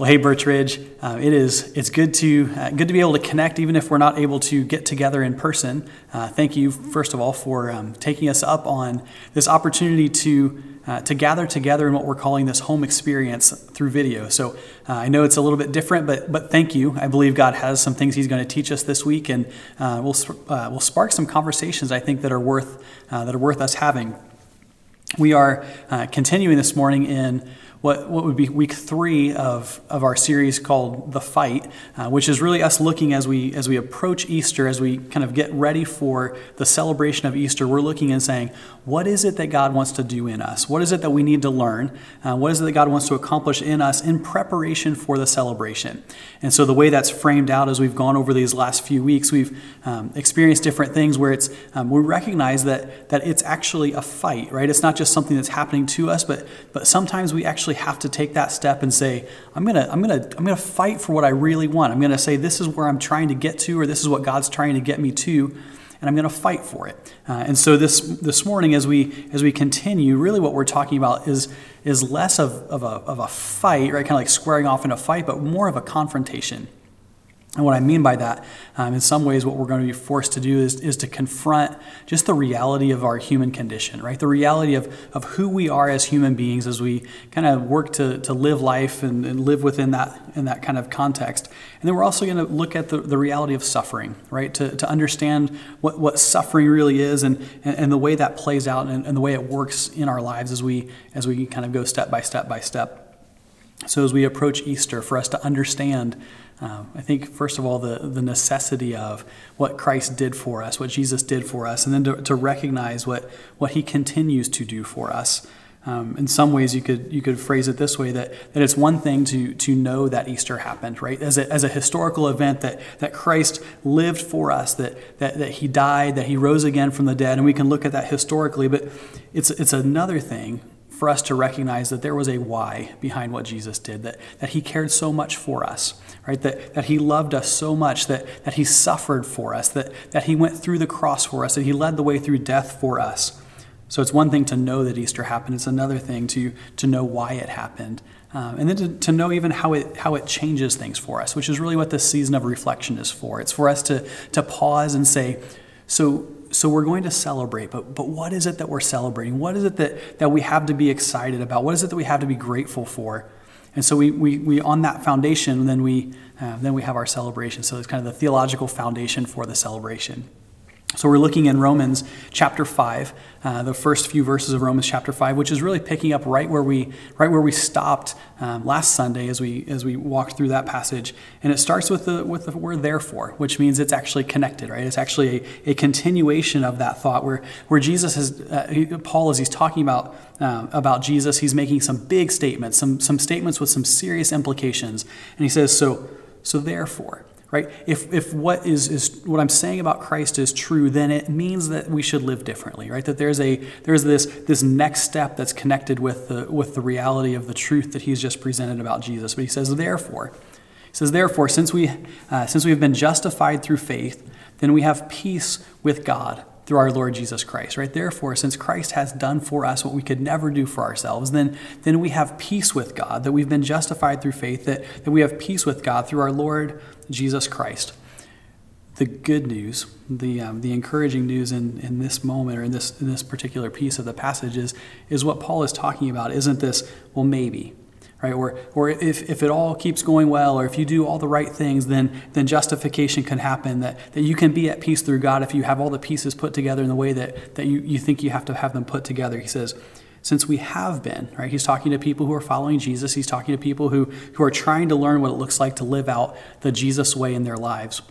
Well, hey, Birch Ridge, uh, it is it's good to uh, good to be able to connect, even if we're not able to get together in person. Uh, thank you, first of all, for um, taking us up on this opportunity to uh, to gather together in what we're calling this home experience through video. So uh, I know it's a little bit different, but but thank you. I believe God has some things He's going to teach us this week, and uh, we'll we'll spark some conversations I think that are worth that are worth us having. We are continuing this morning in what, what would be week three of, of our series called The Fight, uh, which is really us looking as we, as we approach Easter, as we kind of get ready for the celebration of Easter, we're looking and saying, what is it that God wants to do in us? What is it that we need to learn? Uh, what is it that God wants to accomplish in us in preparation for the celebration? And so the way that's framed out as we've gone over these last few weeks, we've um, experienced different things where it's, um, we recognize that, that it's actually a fight, right? It's not just something that's happening to us, but, but sometimes we actually actually have to take that step and say, I'm gonna, I'm gonna, I'm gonna fight for what I really want. I'm gonna say this is where I'm trying to get to, or this is what God's trying to get me to, and I'm gonna fight for it. Uh, and so this this morning, as we as we continue, really what we're talking about is is less of, of a of a fight, right? Kind of like squaring off in a fight, but more of a confrontation. And what I mean by that, um, in some ways, what we're going to be forced to do is, is to confront just the reality of our human condition, right? The reality of, of who we are as human beings as we kind of work to, to live life and, and live within that, in that kind of context. And then we're also going to look at the, the reality of suffering, right? To, to understand what, what suffering really is and, and, and the way that plays out and, and the way it works in our lives as we, as we kind of go step by step by step. So, as we approach Easter, for us to understand um, I think, first of all, the, the necessity of what Christ did for us, what Jesus did for us, and then to, to recognize what, what he continues to do for us. Um, in some ways, you could, you could phrase it this way that, that it's one thing to, to know that Easter happened, right? As a, as a historical event that, that Christ lived for us, that, that, that he died, that he rose again from the dead, and we can look at that historically, but it's, it's another thing for us to recognize that there was a why behind what Jesus did, that, that he cared so much for us, right? That, that he loved us so much, that, that he suffered for us, that, that he went through the cross for us, that he led the way through death for us. So it's one thing to know that Easter happened, it's another thing to, to know why it happened. Um, and then to, to know even how it, how it changes things for us, which is really what this season of reflection is for. It's for us to, to pause and say, so so we're going to celebrate, but, but what is it that we're celebrating? What is it that, that we have to be excited about? What is it that we have to be grateful for? And so we, we, we on that foundation, then we, uh, then we have our celebration. So it's kind of the theological foundation for the celebration. So we're looking in Romans chapter five, uh, the first few verses of Romans chapter five, which is really picking up right where we right where we stopped um, last Sunday as we as we walked through that passage, and it starts with the with the word therefore, which means it's actually connected, right? It's actually a, a continuation of that thought where where Jesus is uh, he, Paul as he's talking about uh, about Jesus, he's making some big statements, some some statements with some serious implications, and he says so so therefore right? If, if what is, is what i'm saying about christ is true then it means that we should live differently right? That there's a there's this this next step that's connected with the with the reality of the truth that he's just presented about jesus. But he says therefore he says therefore since we uh, since we have been justified through faith then we have peace with god through our Lord Jesus Christ, right? Therefore, since Christ has done for us what we could never do for ourselves, then, then we have peace with God, that we've been justified through faith, that, that we have peace with God through our Lord Jesus Christ. The good news, the, um, the encouraging news in, in this moment or in this, in this particular piece of the passage is, is what Paul is talking about. Isn't this, well, maybe, right? Or, or if, if it all keeps going well, or if you do all the right things, then, then justification can happen, that, that you can be at peace through God if you have all the pieces put together in the way that, that you, you think you have to have them put together. He says, since we have been, right? He's talking to people who are following Jesus. He's talking to people who, who are trying to learn what it looks like to live out the Jesus way in their lives.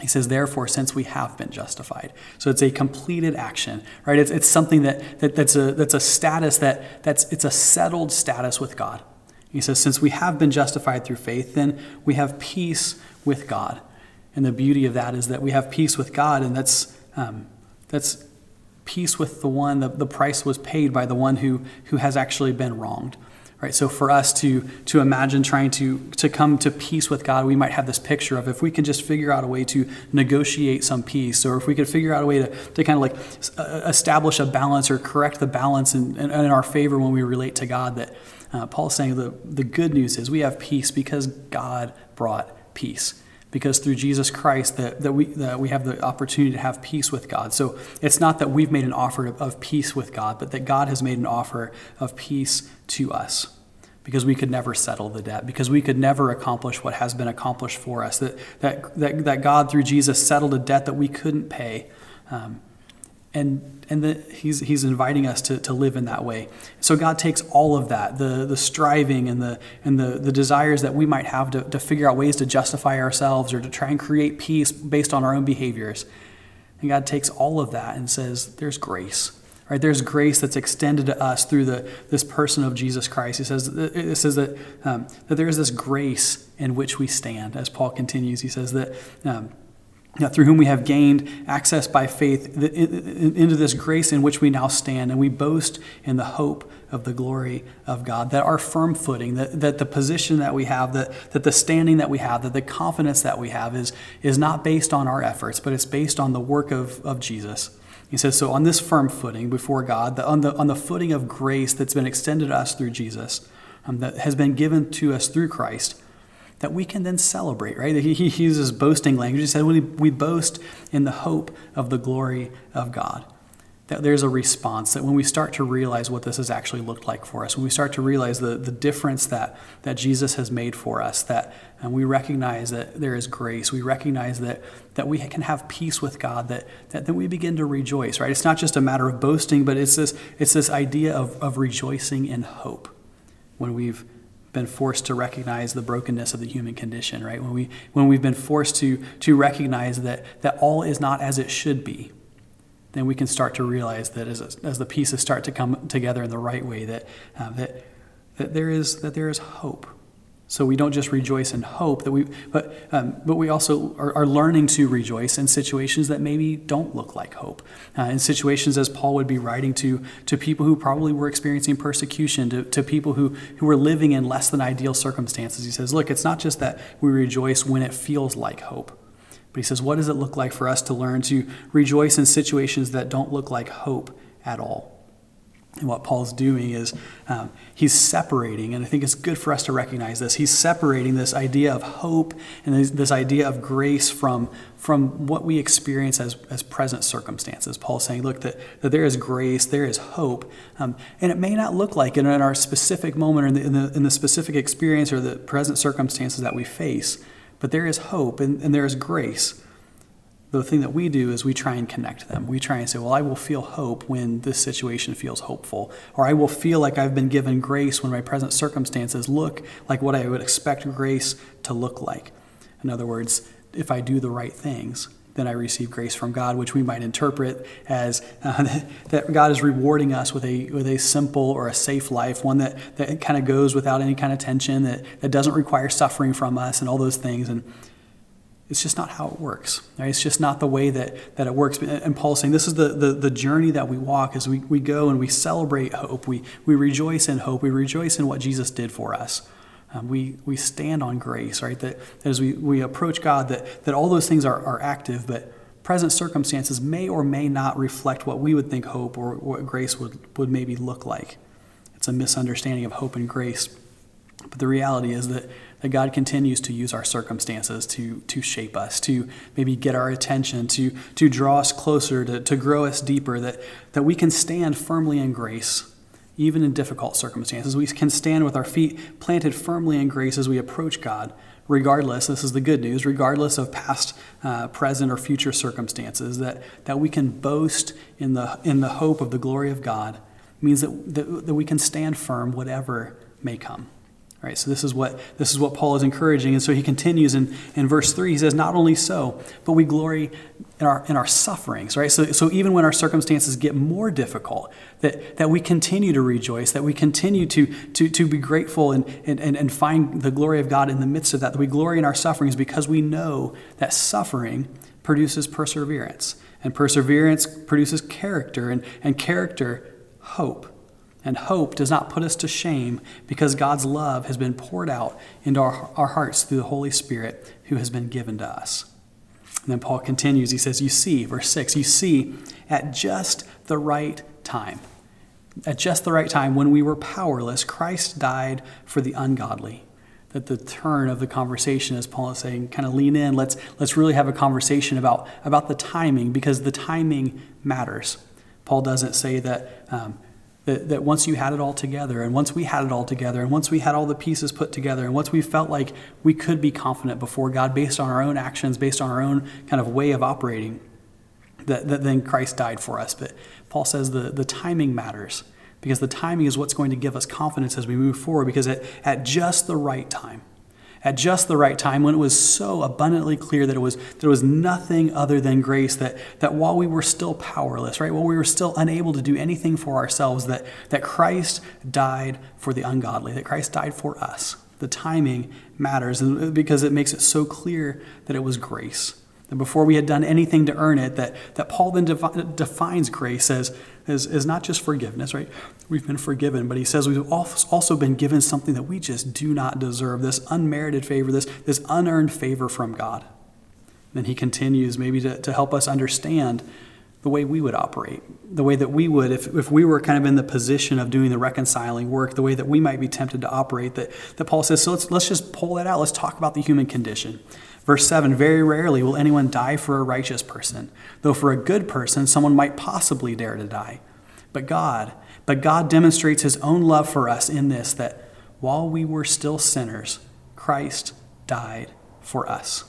He says, therefore, since we have been justified. So it's a completed action, right? It's, it's something that, that, that's, a, that's a status that, that's, it's a settled status with God. He says, Since we have been justified through faith, then we have peace with God. And the beauty of that is that we have peace with God, and that's, um, that's peace with the one, the, the price was paid by the one who, who has actually been wronged. Right? So for us to to imagine trying to to come to peace with god we might have this picture of if we can just figure out a way to negotiate some peace or if we could figure out a way to, to kind of like uh, establish a balance or correct the balance in, in, in our favor when we relate to god that uh, paul's saying the, the good news is we have peace because god brought peace because through Jesus Christ that, that, we, that we have the opportunity to have peace with God. So it's not that we've made an offer of, peace with God, but that God has made an offer of peace to us because we could never settle the debt, because we could never accomplish what has been accomplished for us, that, that, that, that God through Jesus settled a debt that we couldn't pay. Um, and and that he's, he's inviting us to, to live in that way. So God takes all of that, the, the striving and, the, and the, the desires that we might have to, to figure out ways to justify ourselves or to try and create peace based on our own behaviors. And God takes all of that and says, there's grace. Right, there's grace that's extended to us through the, this person of Jesus Christ. He says, it says that, um, that there is this grace in which we stand. As Paul continues, he says that um, through whom we have gained access by faith into this grace in which we now stand, and we boast in the hope of the glory of God. That our firm footing, that, that the position that we have, that, that the standing that we have, that the confidence that we have is, is not based on our efforts, but it's based on the work of, of Jesus. He says, So on this firm footing before God, the, on, the, on the footing of grace that's been extended to us through Jesus, um, that has been given to us through Christ, that we can then celebrate, right? He, he uses boasting language. He said, we, we boast in the hope of the glory of God. That there's a response, that when we start to realize what this has actually looked like for us, when we start to realize the, the difference that, that Jesus has made for us, that and we recognize that there is grace, we recognize that, that we can have peace with God, that, that then we begin to rejoice, right? It's not just a matter of boasting, but it's this, it's this idea of, of rejoicing in hope when we've been forced to recognize the brokenness of the human condition, right? When, we, when we've been forced to, to recognize that, that all is not as it should be, then we can start to realize that as, as the pieces start to come together in the right way, that, uh, that, that, there is, that there is hope so we don't just rejoice in hope that we, but um, but we also are, are, learning to rejoice in situations that maybe don't look like hope. Uh, in situations as Paul would be writing to to people who probably were experiencing persecution, to, to people who who were living in less than ideal circumstances. He says, look, it's not just that we rejoice when it feels like hope, but he says, what does it look like for us to learn to rejoice in situations that don't look like hope at all? And what Paul's doing is um, he's separating, and I think it's good for us to recognize this. He's separating this idea of hope and this, this, idea of grace from, from what we experience as, as present circumstances. Paul's saying, look, that, that there is grace, there is hope, um, and it may not look like it in our specific moment or in the, in the, in the specific experience or the present circumstances that we face, but there is hope and, and there is grace the thing that we do is we try and connect them. We try and say, well, I will feel hope when this situation feels hopeful, or I will feel like I've been given grace when my present circumstances look like what I would expect grace to look like. In other words, if I do the right things, then I receive grace from God, which we might interpret as uh, that God is rewarding us with a, with a simple or a safe life, one that, that kind of goes without any kind of tension, that, that doesn't require suffering from us, and all those things. And it's just not how it works. Right? It's just not the way that, that it works. And Paul's saying this is the, the, the journey that we walk as we, we go and we celebrate hope. We, we rejoice in hope. We rejoice in what Jesus did for us. Um, we, we stand on grace, right? That, that as we, we approach God, that, that all those things are, are active, but present circumstances may or may not reflect what we would think hope or what grace would, would maybe look like. It's a misunderstanding of hope and grace. But the reality is that that God continues to use our circumstances to, to shape us, to maybe get our attention, to, to draw us closer, to, to grow us deeper, that, that we can stand firmly in grace, even in difficult circumstances. We can stand with our feet planted firmly in grace as we approach God, regardless, this is the good news, regardless of past, uh, present, or future circumstances, that, that we can boast in the, in the hope of the glory of God means that, that, that we can stand firm whatever may come. Right, so this is what this is what Paul is encouraging, and so he continues in, in verse three. He says, "Not only so, but we glory in our in our sufferings." Right, so so even when our circumstances get more difficult, that that we continue to rejoice, that we continue to to to be grateful and and and find the glory of God in the midst of that. That we glory in our sufferings because we know that suffering produces perseverance, and perseverance produces character, and and character hope. And hope does not put us to shame because God's love has been poured out into our, our hearts through the Holy Spirit who has been given to us. And then Paul continues. He says, You see, verse 6, you see, at just the right time, at just the right time, when we were powerless, Christ died for the ungodly. That the turn of the conversation, as Paul is saying, kind of lean in. Let's, let's really have a conversation about, about the timing because the timing matters. Paul doesn't say that um, that, that once you had it all together, and once we had it all together, and once we had all the pieces put together, and once we felt like we could be confident before God based on our own actions, based on our own kind of way of operating, that, that then Christ died for us. But Paul says the, the timing matters because the timing is what's going to give us confidence as we move forward because at, at just the right time, at just the right time when it was so abundantly clear that it was there was nothing other than grace that that while we were still powerless right while we were still unable to do anything for ourselves that that Christ died for the ungodly that Christ died for us. The timing matters because it makes it so clear that it was grace. That before we had done anything to earn it that that Paul then defi- defines grace as is, is not just forgiveness, right? We've been forgiven, but he says we've also been given something that we just do not deserve this unmerited favor, this, this unearned favor from God. Then he continues, maybe to, to help us understand the way we would operate, the way that we would, if, if we were kind of in the position of doing the reconciling work, the way that we might be tempted to operate, that, that Paul says, so let's, let's just pull that out. Let's talk about the human condition. Verse 7 Very rarely will anyone die for a righteous person, though for a good person someone might possibly dare to die. But God, but God demonstrates his own love for us in this that while we were still sinners, Christ died for us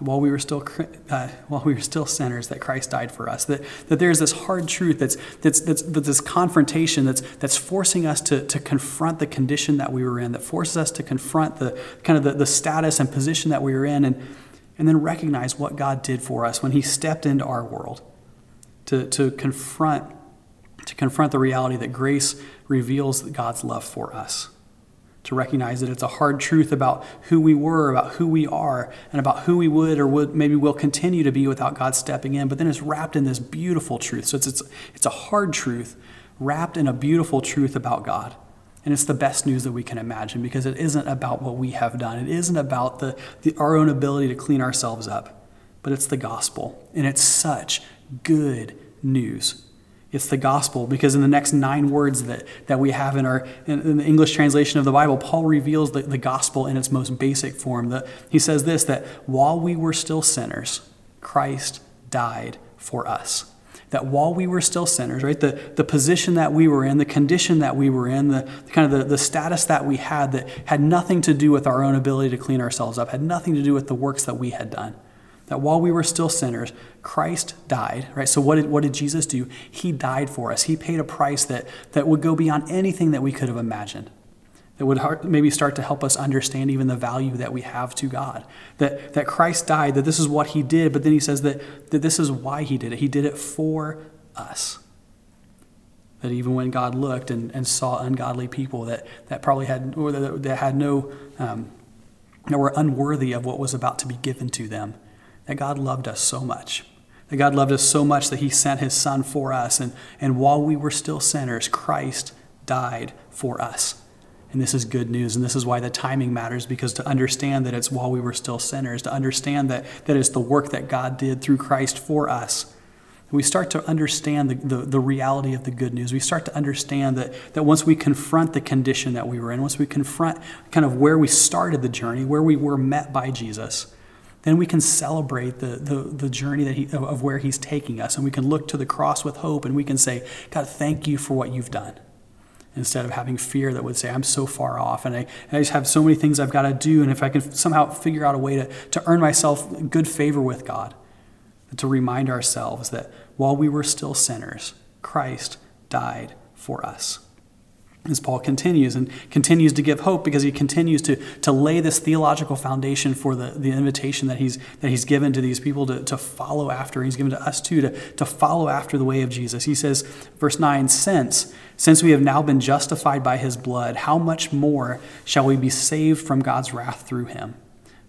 while we were still uh, while we were still sinners that Christ died for us. That, that there's this hard truth that's, that's, that's, that's this confrontation that's, that's forcing us to, to confront the condition that we were in that forces us to confront the kind of the, the status and position that we were in and, and then recognize what God did for us when he stepped into our world to, to confront to confront the reality that grace reveals God's love for us to recognize that it's a hard truth about who we were, about who we are, and about who we would or would maybe will continue to be without God stepping in. But then it's wrapped in this beautiful truth. So it's, it's, it's a hard truth wrapped in a beautiful truth about God. And it's the best news that we can imagine because it isn't about what we have done. It isn't about the, the, our own ability to clean ourselves up, but it's the gospel. And it's such good news. It's the gospel because in the next nine words that, that we have in, our, in, in the English translation of the Bible, Paul reveals the, the gospel in its most basic form. The, he says this that while we were still sinners, Christ died for us. That while we were still sinners, right, the, the position that we were in, the condition that we were in, the kind of the, the status that we had that had nothing to do with our own ability to clean ourselves up, had nothing to do with the works that we had done that while we were still sinners, Christ died, right? So what did, what did Jesus do? He died for us. He paid a price that, that would go beyond anything that we could have imagined. That would maybe start to help us understand even the value that we have to God. That, that Christ died, that this is what he did, but then he says that, that this is why he did it. He did it for us. That even when God looked and, and saw ungodly people that, that probably had, or that, that had no, um, that were unworthy of what was about to be given to them, that God loved us so much. That God loved us so much that He sent His Son for us. And, and while we were still sinners, Christ died for us. And this is good news. And this is why the timing matters, because to understand that it's while we were still sinners, to understand that, that it's the work that God did through Christ for us, we start to understand the, the, the, reality of the good news. We start to understand that, that once we confront the condition that we were in, once we confront kind of where we started the journey, where we were met by Jesus, then we can celebrate the, the, the journey that he, of, where he's taking us. And we can look to the cross with hope and we can say, God, thank you for what you've done. Instead of having fear that would say, I'm so far off and I, and I just have so many things I've got to do. And if I can somehow figure out a way to, to earn myself good favor with God, to remind ourselves that while we were still sinners, Christ died for us as Paul continues and continues to give hope because he continues to, to lay this theological foundation for the, the invitation that he's, that he's given to these people to, to follow after. He's given to us too to, to follow after the way of Jesus. He says, verse 9, since, since we have now been justified by his blood, how much more shall we be saved from God's wrath through him?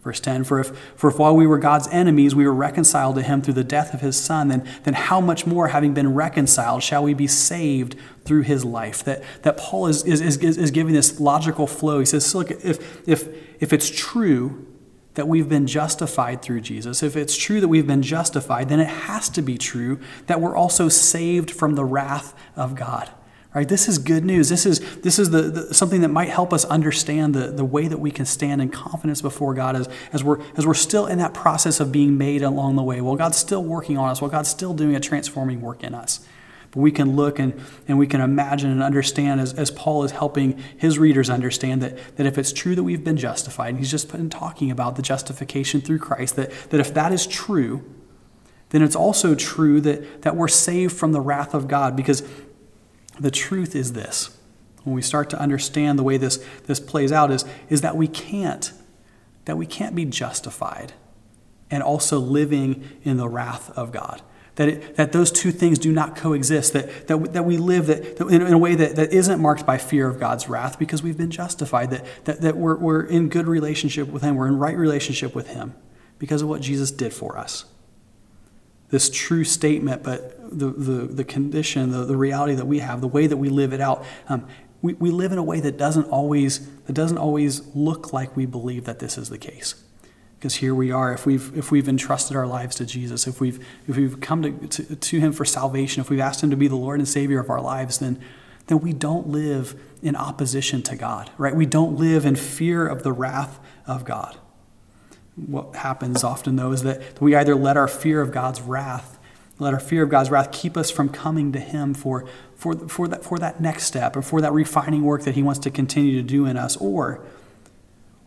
Verse 10 for if, for if while we were God's enemies, we were reconciled to him through the death of his son, then, then how much more, having been reconciled, shall we be saved through his life? That, that Paul is, is, is, is giving this logical flow. He says, look, if, if, if it's true that we've been justified through Jesus, if it's true that we've been justified, then it has to be true that we're also saved from the wrath of God. Right? This is good news. This is, this is the, the, something that might help us understand the, the way that we can stand in confidence before God as, as, we're, as we're still in that process of being made along the way. Well, God's still working on us. Well, God's still doing a transforming work in us. But we can look and, and we can imagine and understand as, as Paul is helping his readers understand that, that if it's true that we've been justified, and he's just been talking about the justification through Christ, that, that if that is true, then it's also true that, that we're saved from the wrath of God because the truth is this. When we start to understand the way this, this plays out is, is that we can't that we can't be justified and also living in the wrath of god. That, it, that those two things do not coexist that, that, that we live that, that in, in, a way that, that isn't marked by fear of god's wrath because we've been justified that, that, that we're, we're in good relationship with him we're in right relationship with him because of what jesus did for us this true statement, but the, the, the condition, the, the reality that we have, the way that we live it out, um, we, we live in a way that doesn't always that doesn't always look like we believe that this is the case. Because here we are, if we've if we've entrusted our lives to Jesus, if we've if we've come to, to, to Him for salvation, if we've asked Him to be the Lord and Savior of our lives, then then we don't live in opposition to God, right? We don't live in fear of the wrath of God what happens often, though, is that we either let our fear of God's wrath, let our fear of God's wrath keep us from coming to Him for, for, for, that, for that next step or for that refining work that He wants to continue to do in us, or,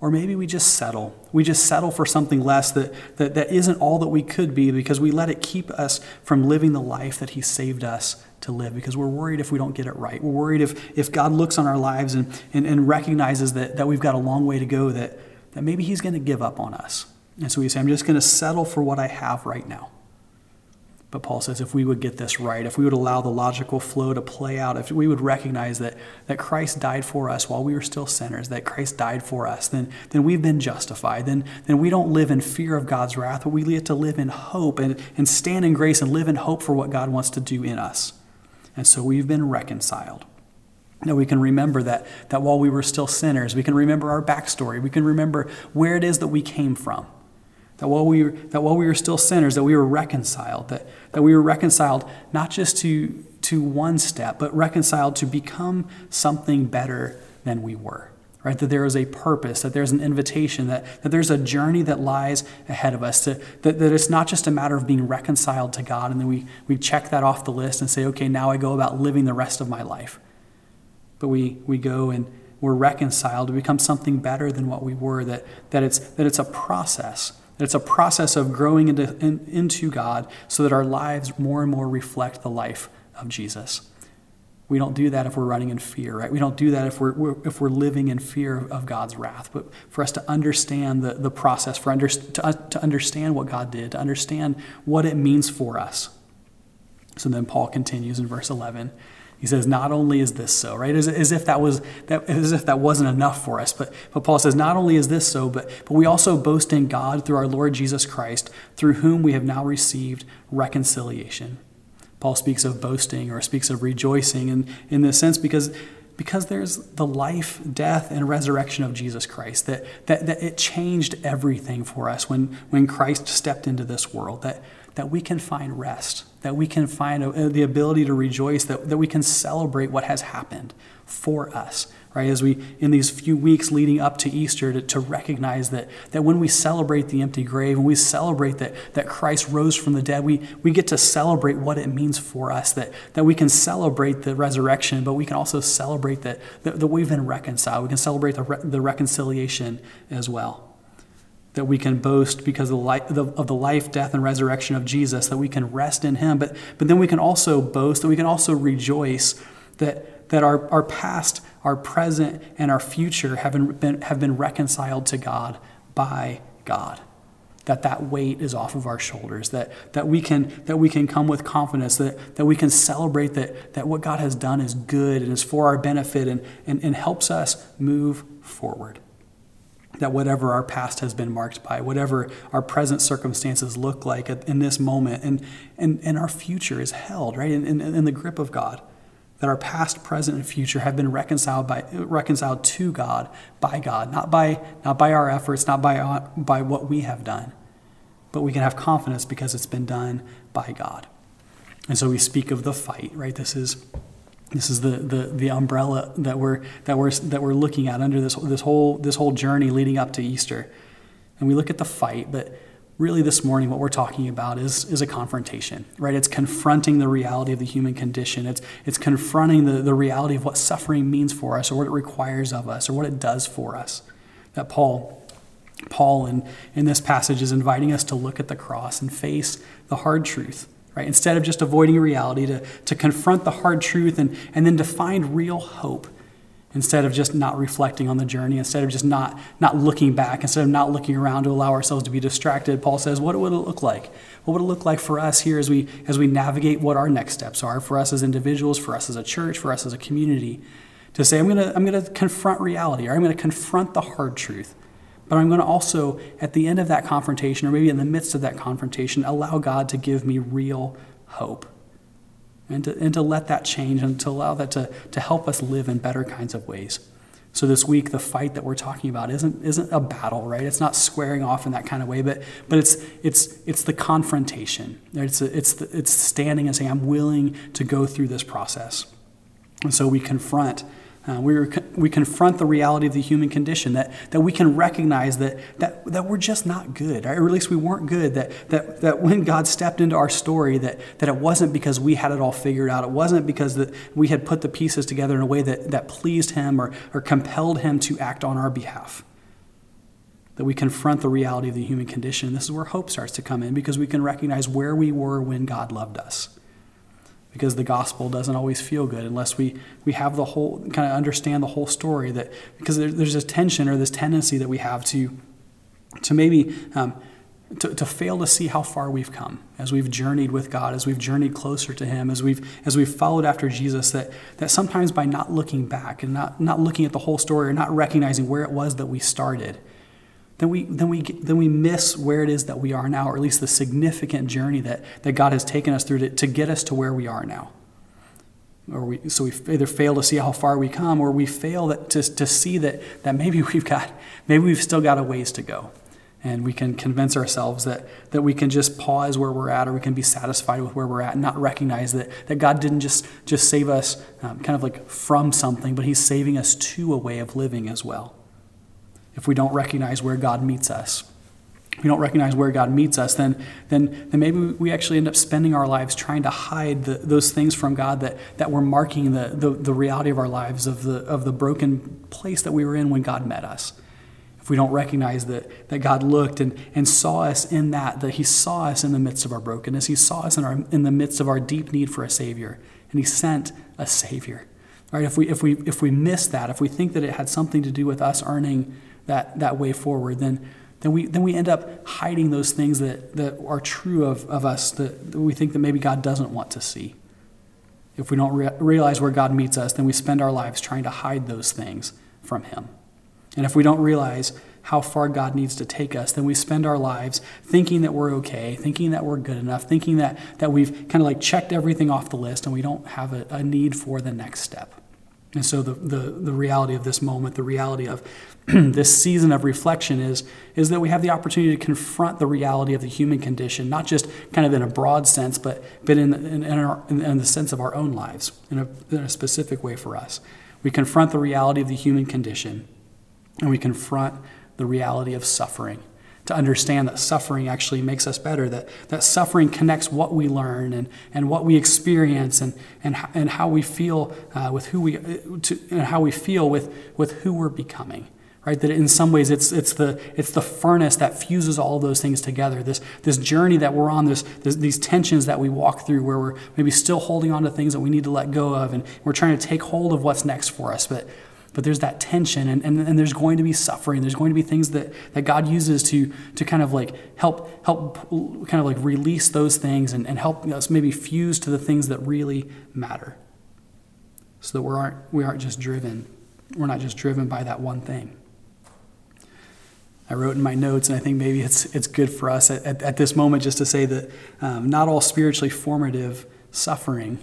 or maybe we just settle. We just settle for something less that, that, that isn't all that we could be because we let it keep us from living the life that He saved us to live because we're worried if we don't get it right. We're worried if, if God looks on our lives and, and, and recognizes that, that we've got a long way to go, that, that maybe he's going to give up on us. And so we say, I'm just going to settle for what I have right now. But Paul says if we would get this right, if we would allow the logical flow to play out, if we would recognize that, that Christ died for us while we were still sinners, that Christ died for us, then, then we've been justified. Then, then we don't live in fear of God's wrath, but we get to live in hope and, and stand in grace and live in hope for what God wants to do in us. And so we've been reconciled. That we can remember that, that while we were still sinners, we can remember our backstory. We can remember where it is that we came from. That while we were, that while we were still sinners, that we were reconciled. That, that we were reconciled not just to, to one step, but reconciled to become something better than we were. Right? That there is a purpose, that there's an invitation, that, that there's a journey that lies ahead of us. To, that, that it's not just a matter of being reconciled to God and then we, we check that off the list and say, okay, now I go about living the rest of my life but we, we go and we're reconciled to become something better than what we were, that, that, it's, that it's a process. That it's a process of growing into, in, into God so that our lives more and more reflect the life of Jesus. We don't do that if we're running in fear, right? We don't do that if we're, we're if we're living in fear of God's wrath. But for us to understand the, the process, for under, to, uh, to understand what God did, to understand what it means for us. So then Paul continues in verse 11. He says, not only is this so, right? As, as if that was that, as if that wasn't enough for us. But, but Paul says, not only is this so, but, but we also boast in God through our Lord Jesus Christ, through whom we have now received reconciliation. Paul speaks of boasting or speaks of rejoicing in, in this sense because, because there's the life, death, and resurrection of Jesus Christ. That, that, that it changed everything for us when, when Christ stepped into this world. That, that we can find rest, that we can find a, the ability to rejoice, that, that we can celebrate what has happened for us, right? As we, in these few weeks leading up to Easter, to, to recognize that, that when we celebrate the empty grave, when we celebrate that, that Christ rose from the dead, we, we get to celebrate what it means for us, that, that we can celebrate the resurrection, but we can also celebrate that, that, that we've been reconciled. We can celebrate the, re, the reconciliation as well that we can boast because of the, life, of the life, death, and resurrection of Jesus, that we can rest in Him. But, but then we can also boast, that we can also rejoice that, that our, our past, our present, and our future have been, have been reconciled to God by God. That that weight is off of our shoulders, that, that, we, can, that we can come with confidence, that, that we can celebrate that, that what God has done is good and is for our benefit and, and, and helps us move forward. That whatever our past has been marked by, whatever our present circumstances look like in this moment, and, and, and our future is held, right, in, in, in the grip of God. That our past, present, and future have been reconciled by reconciled to God by God, not by not by our efforts, not by by what we have done, but we can have confidence because it's been done by God. And so we speak of the fight, right? This is this is the, the, the umbrella that we're, that, we're, that we're looking at under this, this, whole, this whole journey leading up to Easter. And we look at the fight, but really this morning what we're talking about is, is a confrontation, right? It's confronting the reality of the human condition. It's, it's confronting the, the reality of what suffering means for us or what it requires of us or what it does for us. That Paul, Paul in, in this passage is inviting us to look at the cross and face the hard truth right? Instead of just avoiding reality, to, to confront the hard truth and, and then to find real hope instead of just not reflecting on the journey, instead of just not, not looking back, instead of not looking around to allow ourselves to be distracted. Paul says, what would it look like? What would it look like for us here as we, as we navigate what our next steps are, for us as individuals, for us as a church, for us as a community? To say, I'm to I'm to confront reality, or I'm to confront the hard truth. But I'm going to also, at the end of that confrontation, or maybe in the midst of that confrontation, allow God to give me real hope. And to, and to let that change and to allow that to, to help us live in better kinds of ways. So this week, the fight that we're talking about isn't, isn't a battle, right? It's not squaring off in that kind of way, but, but it's, it's, it's the confrontation. It's, a, it's, the, it's standing and saying, I'm willing to go through this process. And so we confront uh, we, we confront the reality of the human condition, that, that we can recognize that, that, that we're just not good, right? or at least we weren't good, that, that, that when God stepped into our story, that, that it wasn't because we had it all figured out. It wasn't because that we had put the pieces together in a way that, that pleased Him or, or compelled Him to act on our behalf. That we confront the reality of the human condition. This is where hope starts to come in because we can recognize where we were when God loved us because the gospel doesn't always feel good unless we, we have the whole kind of understand the whole story that because there, there's this tension or this tendency that we have to to maybe um, to, to fail to see how far we've come as we've journeyed with God, as we've journeyed closer to Him, as we've as we've followed after Jesus, that that sometimes by not looking back and not, not looking at the whole story or not recognizing where it was that we started, then we, then, we, then we miss where it is that we are now, or at least the significant journey that, that God has taken us through to, to get us to where we are now. Or we, so we either fail to see how far we come, or we fail that, to, to see that, that maybe we've got, maybe we've still got a ways to go. And we can convince ourselves that, that we can just pause where we're at, or we can be satisfied with where we're at, and not recognize that, that God didn't just, just save us um, kind of like from something, but He's saving us to a way of living as well if we don't recognize where God meets us. If we don't recognize where God meets us, then, then, then maybe we actually end up spending our lives trying to hide the, those things from God that, that were marking the, the, the reality of our lives, of the, of the broken place that we were in when God met us. If we don't recognize that, that God looked and, and saw us in that, that He saw us in the midst of our brokenness, He saw us in, our, in the midst of our deep need for a Savior, and He sent a Savior. Right? If we, if, we, if we miss that, if we think that it had something to do with us earning that, that way forward, then, then, we, then we end up hiding those things that, that are true of, of us that, that we think that maybe God doesn't want to see. If we don't re- realize where God meets us, then we spend our lives trying to hide those things from Him. And if we don't realize how far God needs to take us, then we spend our lives thinking that we're okay, thinking that we're good enough, thinking that, that we've kind of like checked everything off the list and we don't have a, a need for the next step. And so the, the, the reality of this moment, the reality of this season of reflection is, is that we have the opportunity to confront the reality of the human condition, not just kind of in a broad sense, but, but in, in, in, our, in, the sense of our own lives, in a, in a specific way for us. We confront the reality of the human condition, and we confront the reality of suffering to understand that suffering actually makes us better, that, that suffering connects what we learn and, and what we experience and, and, and how we feel uh, with who we, to, and how we feel with, with who we're becoming right? That in some ways it's, it's, the, it's the furnace that fuses all those things together. This, this journey that we're on this, this, these tensions that we walk through where we're maybe still holding on to things that we need to let go of and we're trying to take hold of what's next for us. But, but there's that tension and, and, and there's going to be suffering. There's going to be things that, that god uses to, to kind of like help help kind of like release those things and, and help us maybe fuse to the things that really matter. So that we aren't we aren't just driven. We're not just driven by that one thing. I wrote in my notes, and I think maybe it's, it's good for us at, at, at this moment just to say that um, not all spiritually formative suffering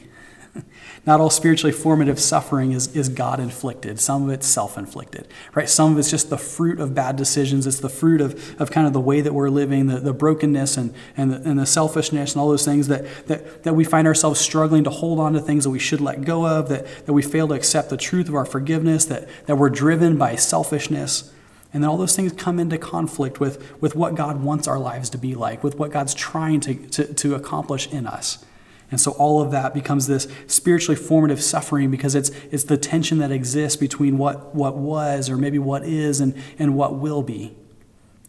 not all spiritually formative suffering is, is God inflicted. Some of it's self inflicted, right? Some of it's just the fruit of bad decisions. It's the fruit of, of kind of the way that we're living, the, the brokenness and, and, the, and the selfishness and all those things that, that, that we find ourselves struggling to hold on to things that we should let go of, that, that we fail to accept the truth of our forgiveness, that, that we're driven by selfishness. And then all those things come into conflict with, with what God wants our lives to be like, with what God's trying to, to, to accomplish in us. And so all of that becomes this spiritually formative suffering because it's, it's the tension that exists between what, what was or maybe what is and, and what will be.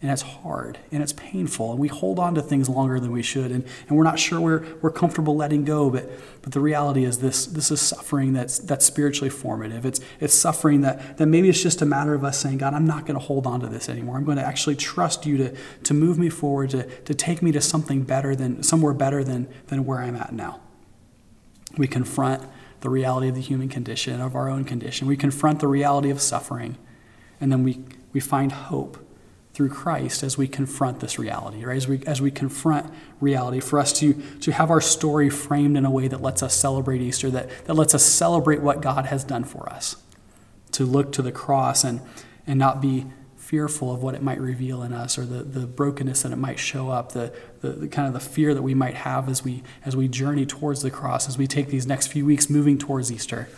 And it's hard and it's painful. And we hold on to things longer than we should. And, and we're not sure we're, we're comfortable letting go. But, but the reality is this, this is suffering that's, that's spiritually formative. It's, it's suffering that, that maybe it's just a matter of us saying, God, I'm not going to hold on to this anymore. I'm going to actually trust you to, to move me forward, to, to take me to something better than, somewhere better than, than where I'm at now. We confront the reality of the human condition, of our own condition. We confront the reality of suffering. And then we, we find hope through Christ as we confront this reality, right? As we, as we confront reality, for us to, to have our story framed in a way that lets us celebrate Easter, that, that lets us celebrate what God has done for us, to look to the cross and, and not be fearful of what it might reveal in us or the, the brokenness that it might show up, the, the, the, kind of the fear that we might have as we, as we journey towards the cross, as we take these next few weeks moving towards Easter.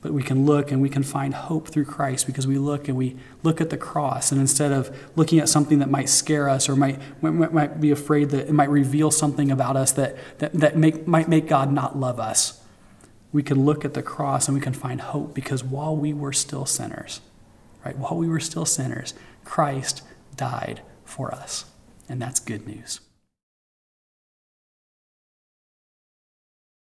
But we can look and we can find hope through Christ because we look and we look at the cross. And instead of looking at something that might scare us or might, might, might be afraid that it might reveal something about us that, that, that make, might make God not love us, we can look at the cross and we can find hope because while we were still sinners, right, while we were still sinners, Christ died for us. And that's good news.